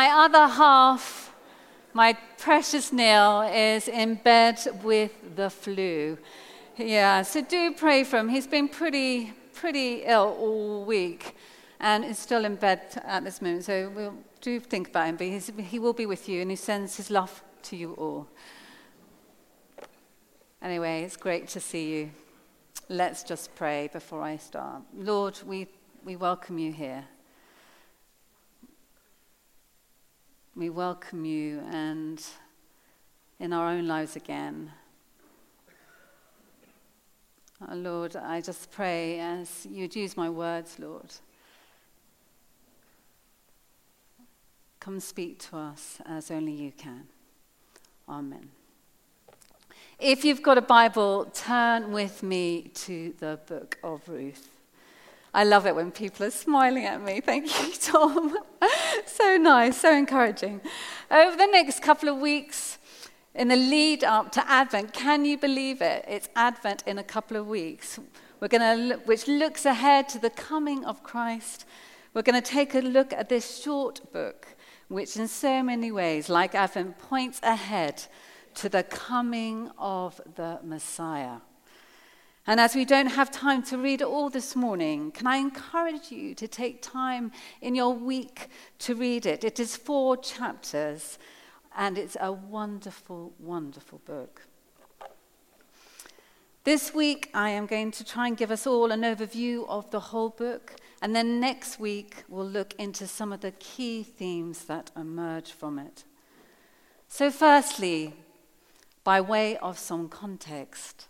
my other half, my precious Neil, is in bed with the flu. Yeah, so do pray for him. He's been pretty, pretty ill all week and is still in bed at this moment. So we'll do think about him, but he will be with you and he sends his love to you all. Anyway, it's great to see you. Let's just pray before I start. Lord, we, we welcome you here. We welcome you and in our own lives again. Oh, Lord, I just pray as you'd use my words, Lord. Come speak to us as only you can. Amen. If you've got a Bible, turn with me to the book of Ruth. I love it when people are smiling at me. Thank you, Tom. so nice, so encouraging. Over the next couple of weeks, in the lead up to Advent, can you believe it? It's Advent in a couple of weeks. We're going to, which looks ahead to the coming of Christ. We're going to take a look at this short book, which in so many ways, like Advent, points ahead to the coming of the Messiah. And as we don't have time to read it all this morning, can I encourage you to take time in your week to read it? It is four chapters, and it's a wonderful, wonderful book. This week, I am going to try and give us all an overview of the whole book, and then next week, we'll look into some of the key themes that emerge from it. So, firstly, by way of some context.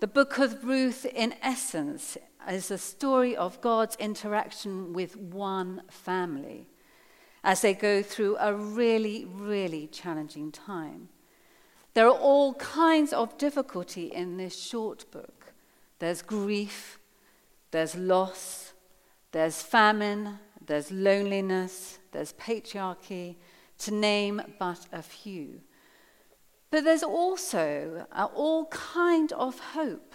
The book of Ruth, in essence, is a story of God's interaction with one family as they go through a really, really challenging time. There are all kinds of difficulty in this short book. There's grief, there's loss, there's famine, there's loneliness, there's patriarchy, to name but a few. But there's also uh, all kind of hope,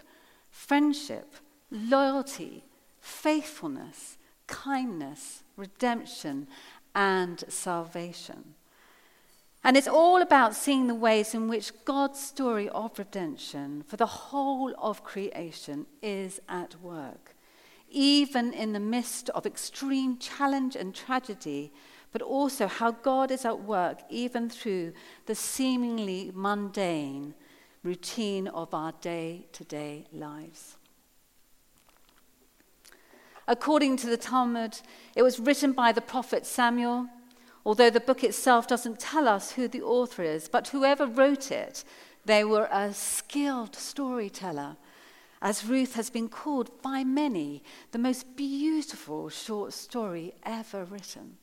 friendship, loyalty, faithfulness, kindness, redemption, and salvation. And it's all about seeing the ways in which God's story of redemption for the whole of creation is at work. Even in the midst of extreme challenge and tragedy, but also how God is at work even through the seemingly mundane routine of our day to day lives. According to the Talmud, it was written by the prophet Samuel, although the book itself doesn't tell us who the author is, but whoever wrote it, they were a skilled storyteller, as Ruth has been called by many the most beautiful short story ever written.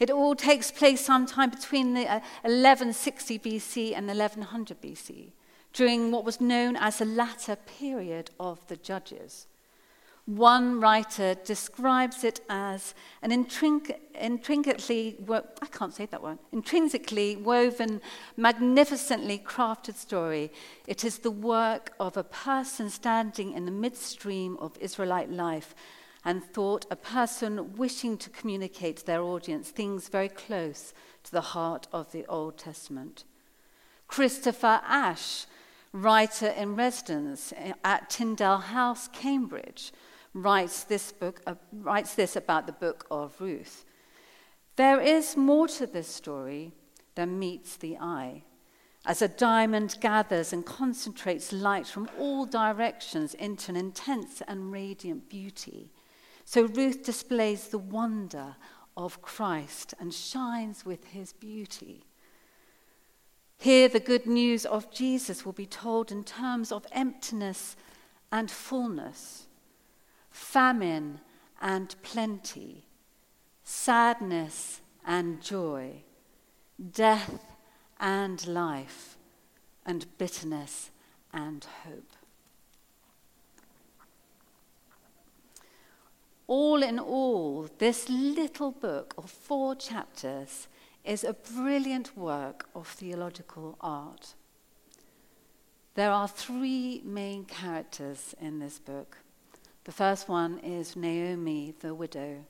It all takes place sometime between the, uh, 1160 BC and 1100 BC, during what was known as the latter period of the Judges. One writer describes it as an intricately, I can't say that word, intrinsically woven, magnificently crafted story. It is the work of a person standing in the midstream of Israelite life and thought a person wishing to communicate to their audience things very close to the heart of the Old Testament. Christopher Ash, writer in residence at Tyndale House, Cambridge, writes this, book, uh, writes this about the book of Ruth. There is more to this story than meets the eye. As a diamond gathers and concentrates light from all directions into an intense and radiant beauty, so Ruth displays the wonder of Christ and shines with his beauty. Here, the good news of Jesus will be told in terms of emptiness and fullness, famine and plenty, sadness and joy, death and life, and bitterness and hope. All in all, this little book of four chapters is a brilliant work of theological art. There are three main characters in this book. The first one is Naomi, the widow.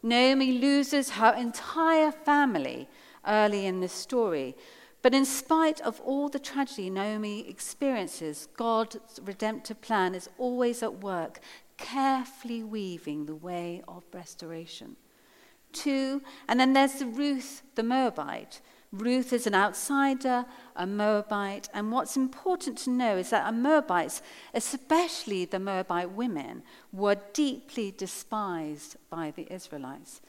Naomi loses her entire family early in this story. But in spite of all the tragedy Naomi experiences, God's redemptive plan is always at work, carefully weaving the way of restoration. Two, and then there's the Ruth the Moabite. Ruth is an outsider, a Moabite, and what's important to know is that Moabites, especially the Moabite women, were deeply despised by the Israelites.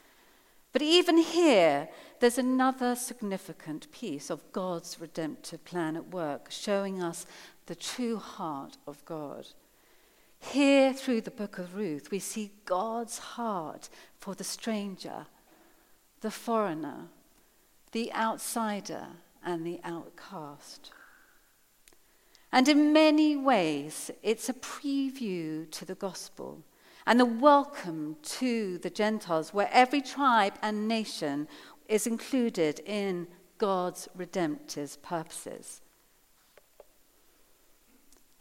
But even here, there's another significant piece of God's redemptive plan at work, showing us the true heart of God. Here, through the book of Ruth, we see God's heart for the stranger, the foreigner, the outsider, and the outcast. And in many ways, it's a preview to the gospel and the welcome to the Gentiles, where every tribe and nation is included in God's redemptive purposes.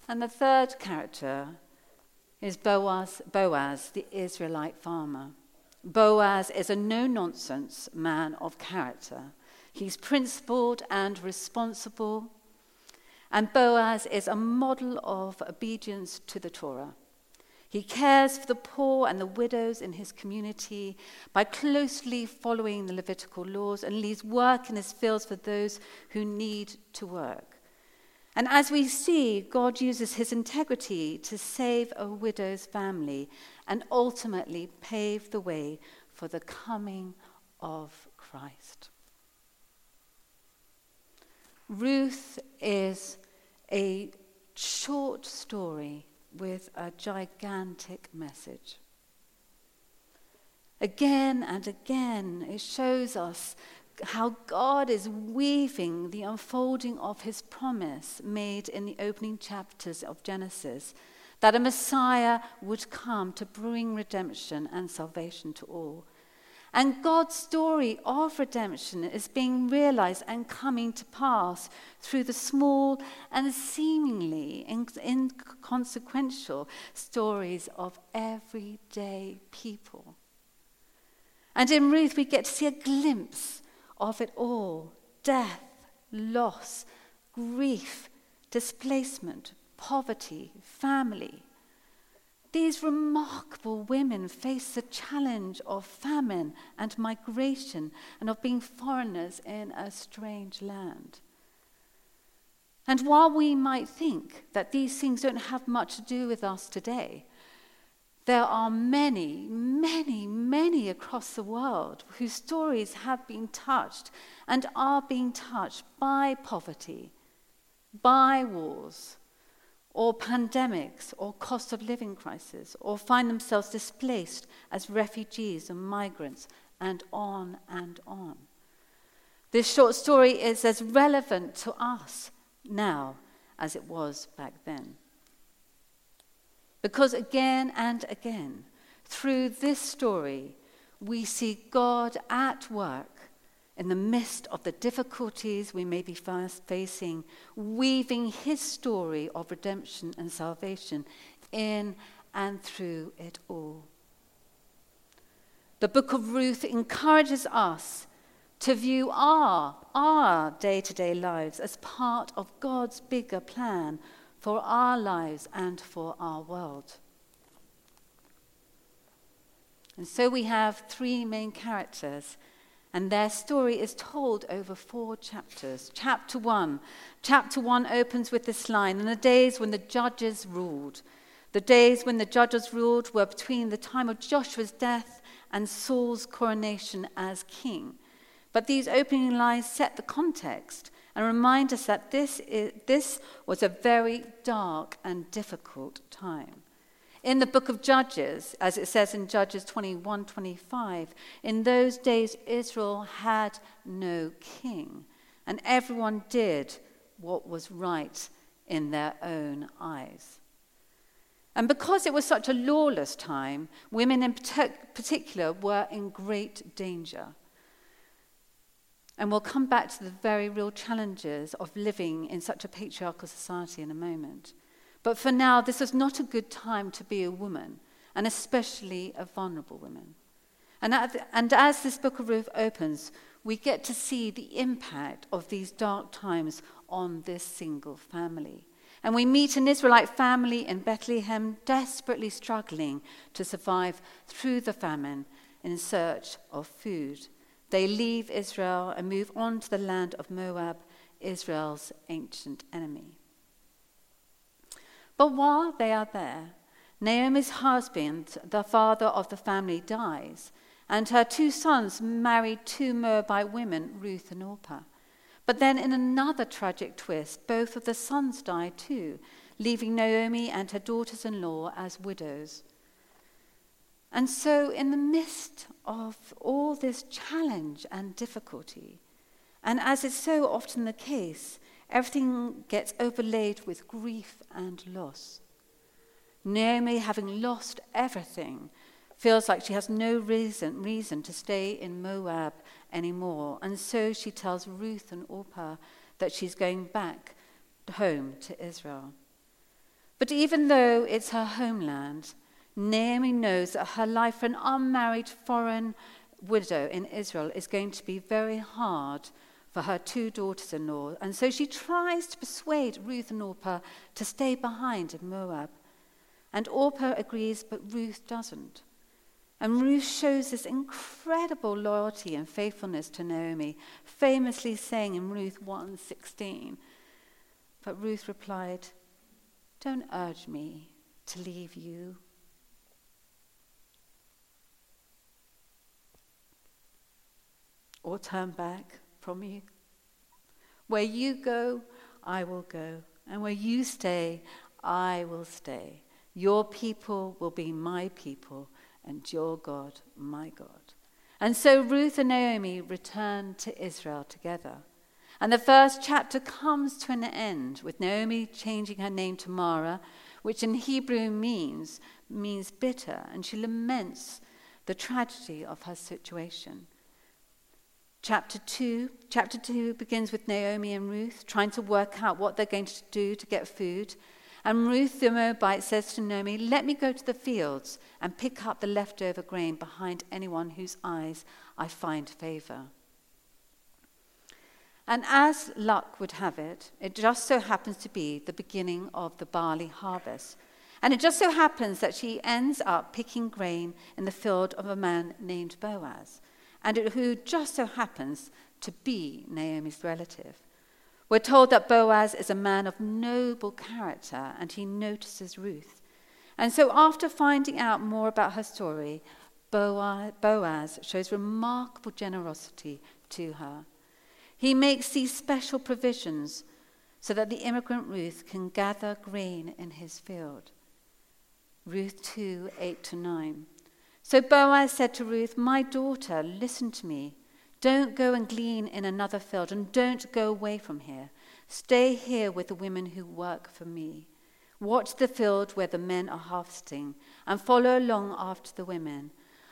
And the third character is Boaz, Boaz, the Israelite farmer. Boaz is a no nonsense man of character. He's principled and responsible. And Boaz is a model of obedience to the Torah. He cares for the poor and the widows in his community by closely following the Levitical laws and leaves work in his fields for those who need to work. And as we see, God uses his integrity to save a widow's family and ultimately pave the way for the coming of Christ. Ruth is a short story with a gigantic message. Again and again, it shows us how God is weaving the unfolding of his promise made in the opening chapters of Genesis that a Messiah would come to bring redemption and salvation to all. And God's story of redemption is being realized and coming to pass through the small and seemingly inconsequential stories of everyday people. And in Ruth, we get to see a glimpse of it all death, loss, grief, displacement, poverty, family these remarkable women face the challenge of famine and migration and of being foreigners in a strange land. And while we might think that these things don't have much to do with us today, there are many, many, many across the world whose stories have been touched and are being touched by poverty, by wars, or pandemics or cost of living crisis or find themselves displaced as refugees and migrants and on and on. This short story is as relevant to us now as it was back then. Because again and again, through this story, we see God at work in the midst of the difficulties we may be facing, weaving his story of redemption and salvation in and through it all. The book of Ruth encourages us to view our, our day-to-day lives as part of God's bigger plan for our lives and for our world. And so we have three main characters and their story is told over four chapters. Chapter 1. Chapter 1 opens with this line In the days when the judges ruled. The days when the judges ruled were between the time of Joshua's death and Saul's coronation as king. But these opening lines set the context and remind us that this, is, this was a very dark and difficult time. In the book of Judges, as it says in Judges 21 25, in those days Israel had no king, and everyone did what was right in their own eyes. And because it was such a lawless time, women in particular were in great danger. And we'll come back to the very real challenges of living in such a patriarchal society in a moment. But for now, this is not a good time to be a woman, and especially a vulnerable woman. And, and as this book of Ruth opens, we get to see the impact of these dark times on this single family. And we meet an Israelite family in Bethlehem desperately struggling to survive through the famine in search of food. They leave Israel and move on to the land of Moab, Israel's ancient enemy. But while they are there, Naomi's husband, the father of the family, dies, and her two sons marry two Moabite women, Ruth and Orpah. But then, in another tragic twist, both of the sons die too, leaving Naomi and her daughters in law as widows. And so, in the midst of all this challenge and difficulty, and as is so often the case, everything gets overlaid with grief and loss. Naomi, having lost everything, feels like she has no reason, reason to stay in Moab anymore. And so she tells Ruth and Orpah that she's going back home to Israel. But even though it's her homeland, Naomi knows that her life for an unmarried foreign widow in Israel is going to be very hard for her two daughters in law. And so she tries to persuade Ruth and Orpah to stay behind in Moab. And Orpah agrees, but Ruth doesn't. And Ruth shows this incredible loyalty and faithfulness to Naomi, famously saying in Ruth 1:16, but Ruth replied, "Don't urge me to leave you." Or turn back from you. Where you go, I will go, and where you stay, I will stay. Your people will be my people and your God, my God. And so Ruth and Naomi return to Israel together. And the first chapter comes to an end with Naomi changing her name to Mara, which in Hebrew means means bitter, and she laments the tragedy of her situation. Chapter 2, chapter 2 begins with Naomi and Ruth trying to work out what they're going to do to get food. And Ruth the Moabite says to Naomi, Let me go to the fields and pick up the leftover grain behind anyone whose eyes I find favor. And as luck would have it, it just so happens to be the beginning of the barley harvest. And it just so happens that she ends up picking grain in the field of a man named Boaz, and who just so happens to be Naomi's relative. We're told that Boaz is a man of noble character and he notices Ruth. And so, after finding out more about her story, Boaz shows remarkable generosity to her. He makes these special provisions so that the immigrant Ruth can gather grain in his field. Ruth 2 8 to 9. So Boaz said to Ruth, My daughter, listen to me. Don't go and glean in another field, and don't go away from here. Stay here with the women who work for me. Watch the field where the men are harvesting, and follow along after the women.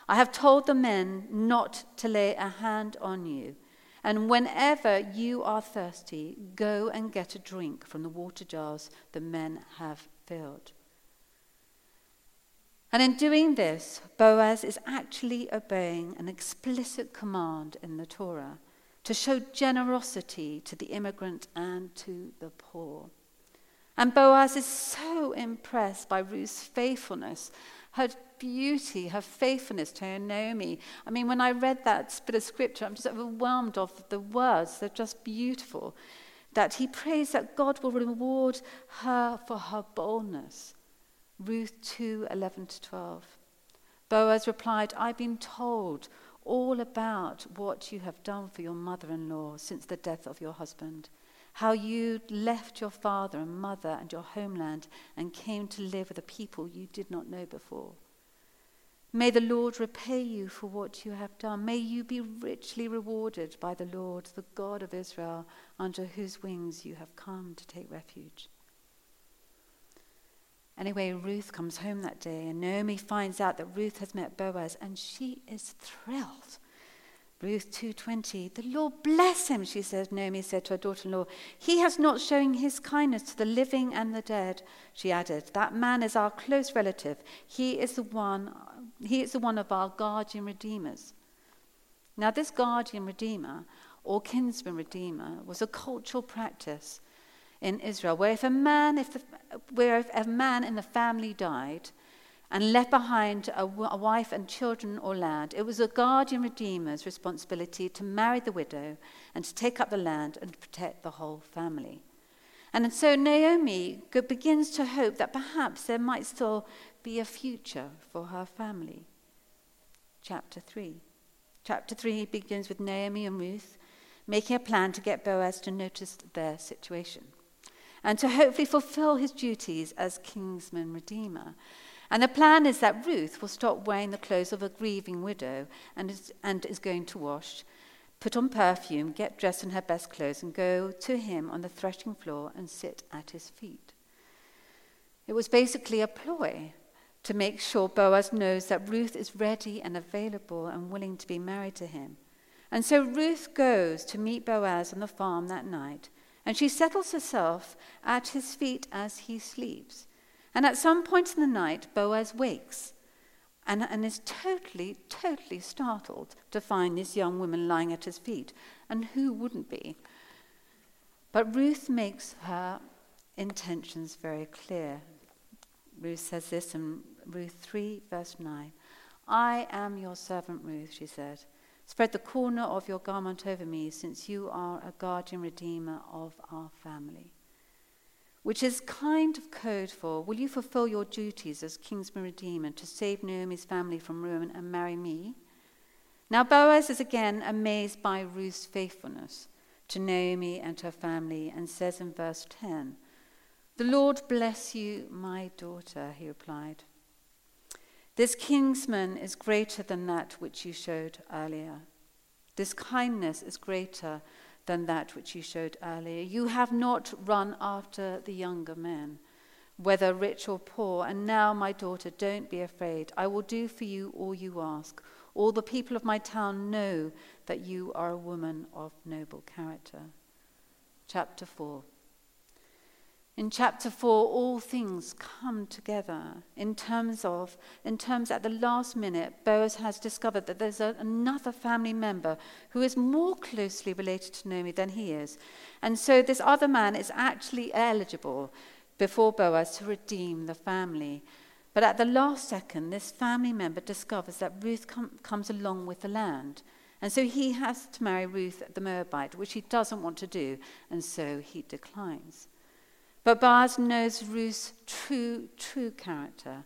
I have told the men not to lay a hand on you. And whenever you are thirsty, go and get a drink from the water jars the men have filled. And in doing this, Boaz is actually obeying an explicit command in the Torah to show generosity to the immigrant and to the poor. And Boaz is so impressed by Ruth's faithfulness, her beauty, her faithfulness to Naomi. I mean, when I read that bit of scripture, I'm just overwhelmed of the words. They're just beautiful. That he prays that God will reward her for her boldness Ruth 2 11 to 12. Boaz replied, I've been told all about what you have done for your mother in law since the death of your husband, how you left your father and mother and your homeland and came to live with a people you did not know before. May the Lord repay you for what you have done. May you be richly rewarded by the Lord, the God of Israel, under whose wings you have come to take refuge. Anyway, Ruth comes home that day, and Naomi finds out that Ruth has met Boaz, and she is thrilled. Ruth 2:20 The Lord bless him she said Naomi said to her daughter-in-law. He has not shown his kindness to the living and the dead she added. That man is our close relative. He is the one he is the one of our guardian redeemers. Now this guardian redeemer or kinsman redeemer was a cultural practice in Israel where if a man if the, where if a man in the family died and left behind a, wife and children or land, it was the guardian redeemer's responsibility to marry the widow and to take up the land and protect the whole family. And so Naomi begins to hope that perhaps there might still be a future for her family. Chapter 3. Chapter 3 begins with Naomi and Ruth making a plan to get Boaz to notice their situation and to hopefully fulfill his duties as kinsman redeemer. And the plan is that Ruth will stop wearing the clothes of a grieving widow and is, and is going to wash, put on perfume, get dressed in her best clothes, and go to him on the threshing floor and sit at his feet. It was basically a ploy to make sure Boaz knows that Ruth is ready and available and willing to be married to him. And so Ruth goes to meet Boaz on the farm that night, and she settles herself at his feet as he sleeps. And at some point in the night, Boaz wakes and, and is totally, totally startled to find this young woman lying at his feet. And who wouldn't be? But Ruth makes her intentions very clear. Ruth says this in Ruth 3, verse 9. I am your servant Ruth, she said. Spread the corner of your garment over me, since you are a guardian redeemer of our family which is kind of code for will you fulfill your duties as kinsman redeemer to save Naomi's family from ruin and marry me? Now Boaz is again amazed by Ruth's faithfulness to Naomi and her family and says in verse 10, The Lord bless you, my daughter, he replied. This kinsman is greater than that which you showed earlier. This kindness is greater than that which you showed earlier. You have not run after the younger men, whether rich or poor. And now, my daughter, don't be afraid. I will do for you all you ask. All the people of my town know that you are a woman of noble character. Chapter 4. In chapter 4, all things come together in terms of, in terms at the last minute, Boaz has discovered that there's a, another family member who is more closely related to Naomi than he is. And so this other man is actually eligible before Boaz to redeem the family. But at the last second, this family member discovers that Ruth com- comes along with the land. And so he has to marry Ruth the Moabite, which he doesn't want to do, and so he declines. But Boaz knows Ruth's true, true character.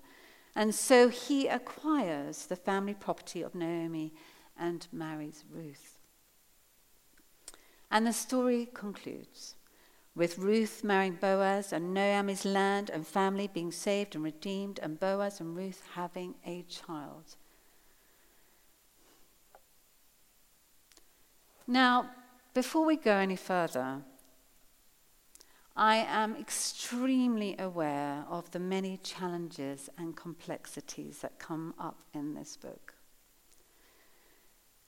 And so he acquires the family property of Naomi and marries Ruth. And the story concludes with Ruth marrying Boaz and Naomi's land and family being saved and redeemed, and Boaz and Ruth having a child. Now, before we go any further, I am extremely aware of the many challenges and complexities that come up in this book.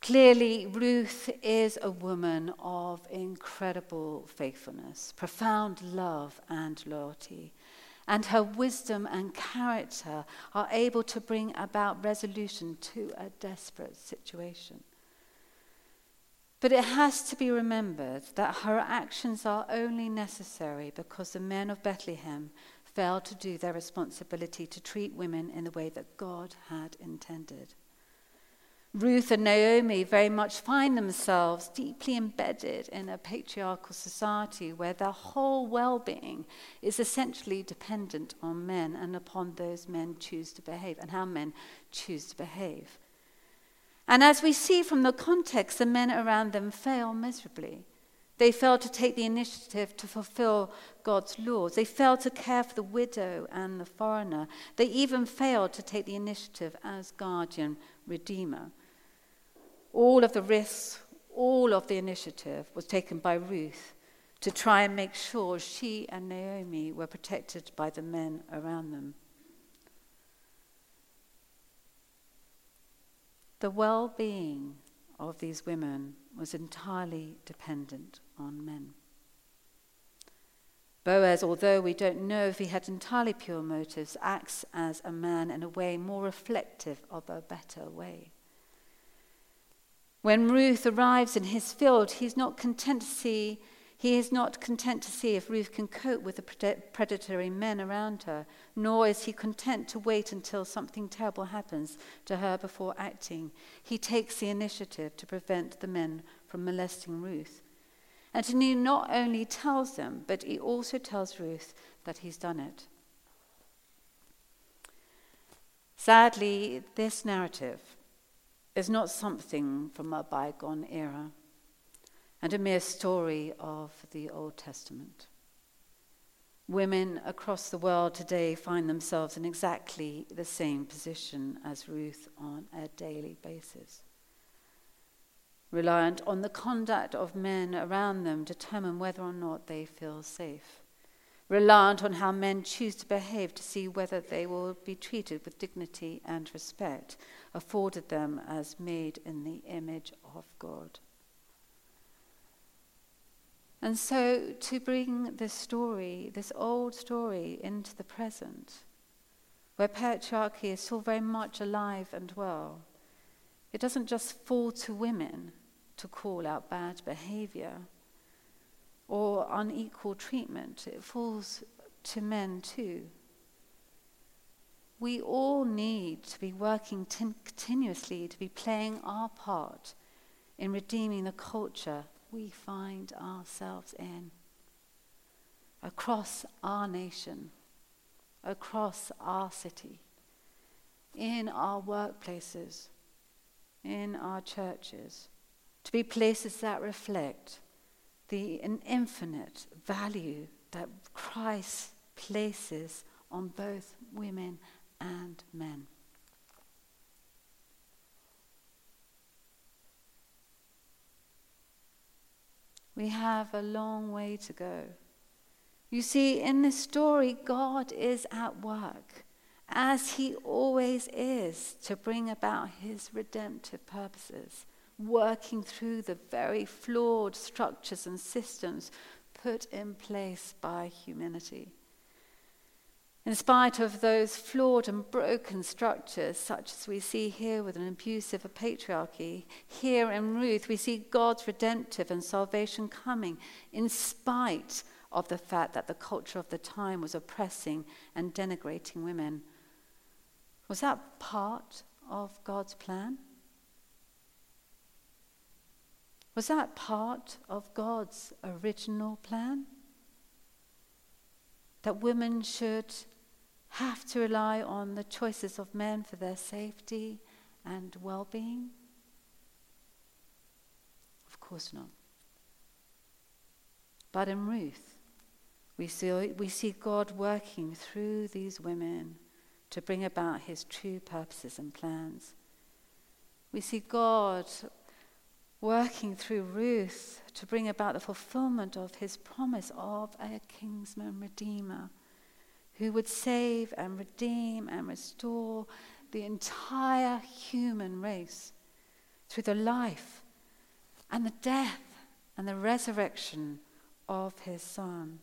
Clearly, Ruth is a woman of incredible faithfulness, profound love, and loyalty. And her wisdom and character are able to bring about resolution to a desperate situation. But it has to be remembered that her actions are only necessary because the men of Bethlehem failed to do their responsibility to treat women in the way that God had intended. Ruth and Naomi very much find themselves deeply embedded in a patriarchal society where their whole well being is essentially dependent on men and upon those men choose to behave and how men choose to behave. And as we see from the context, the men around them fail miserably. They fail to take the initiative to fulfill God's laws. They fail to care for the widow and the foreigner. They even fail to take the initiative as guardian redeemer. All of the risks, all of the initiative was taken by Ruth to try and make sure she and Naomi were protected by the men around them. The well being of these women was entirely dependent on men. Boaz, although we don't know if he had entirely pure motives, acts as a man in a way more reflective of a better way. When Ruth arrives in his field, he's not content to see he is not content to see if Ruth can cope with the predatory men around her, nor is he content to wait until something terrible happens to her before acting. He takes the initiative to prevent the men from molesting Ruth. And he not only tells them, but he also tells Ruth that he's done it. Sadly, this narrative is not something from a bygone era and a mere story of the Old Testament. Women across the world today find themselves in exactly the same position as Ruth on a daily basis. Reliant on the conduct of men around them, determine whether or not they feel safe. Reliant on how men choose to behave to see whether they will be treated with dignity and respect afforded them as made in the image of God. And so to bring this story, this old story, into the present, where patriarchy is still very much alive and well, it doesn't just fall to women to call out bad behavior or unequal treatment, it falls to men too. We all need to be working t- continuously to be playing our part in redeeming the culture we find ourselves in. Across our nation, across our city, in our workplaces, in our churches, to be places that reflect the infinite value that Christ places on both women and men. We have a long way to go. You see, in this story, God is at work, as He always is, to bring about His redemptive purposes, working through the very flawed structures and systems put in place by humanity. In spite of those flawed and broken structures, such as we see here with an abusive patriarchy, here in Ruth, we see God's redemptive and salvation coming in spite of the fact that the culture of the time was oppressing and denigrating women. Was that part of God's plan? Was that part of God's original plan? That women should have to rely on the choices of men for their safety and well being? Of course not. But in Ruth, we see, we see God working through these women to bring about his true purposes and plans. We see God working through Ruth to bring about the fulfillment of his promise of a kinsman redeemer who would save and redeem and restore the entire human race through the life and the death and the resurrection of his Son.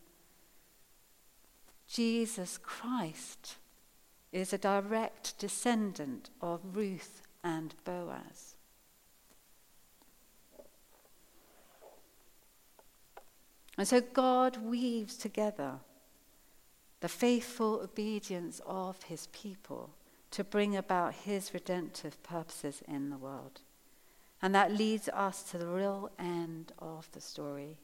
Jesus Christ is a direct descendant of Ruth and Boaz. And so God weaves together the faithful obedience of his people to bring about his redemptive purposes in the world. And that leads us to the real end of the story.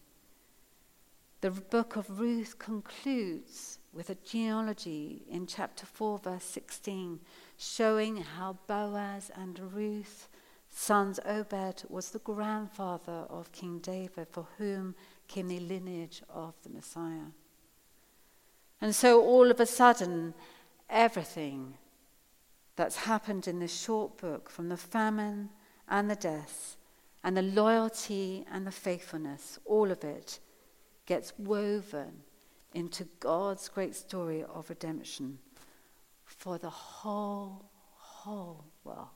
The book of Ruth concludes with a genealogy in chapter 4, verse 16, showing how Boaz and Ruth, sons Obed, was the grandfather of King David, for whom came the lineage of the Messiah. And so all of a sudden, everything that's happened in this short book, from the famine and the death, and the loyalty and the faithfulness, all of it gets woven into God's great story of redemption for the whole, whole world.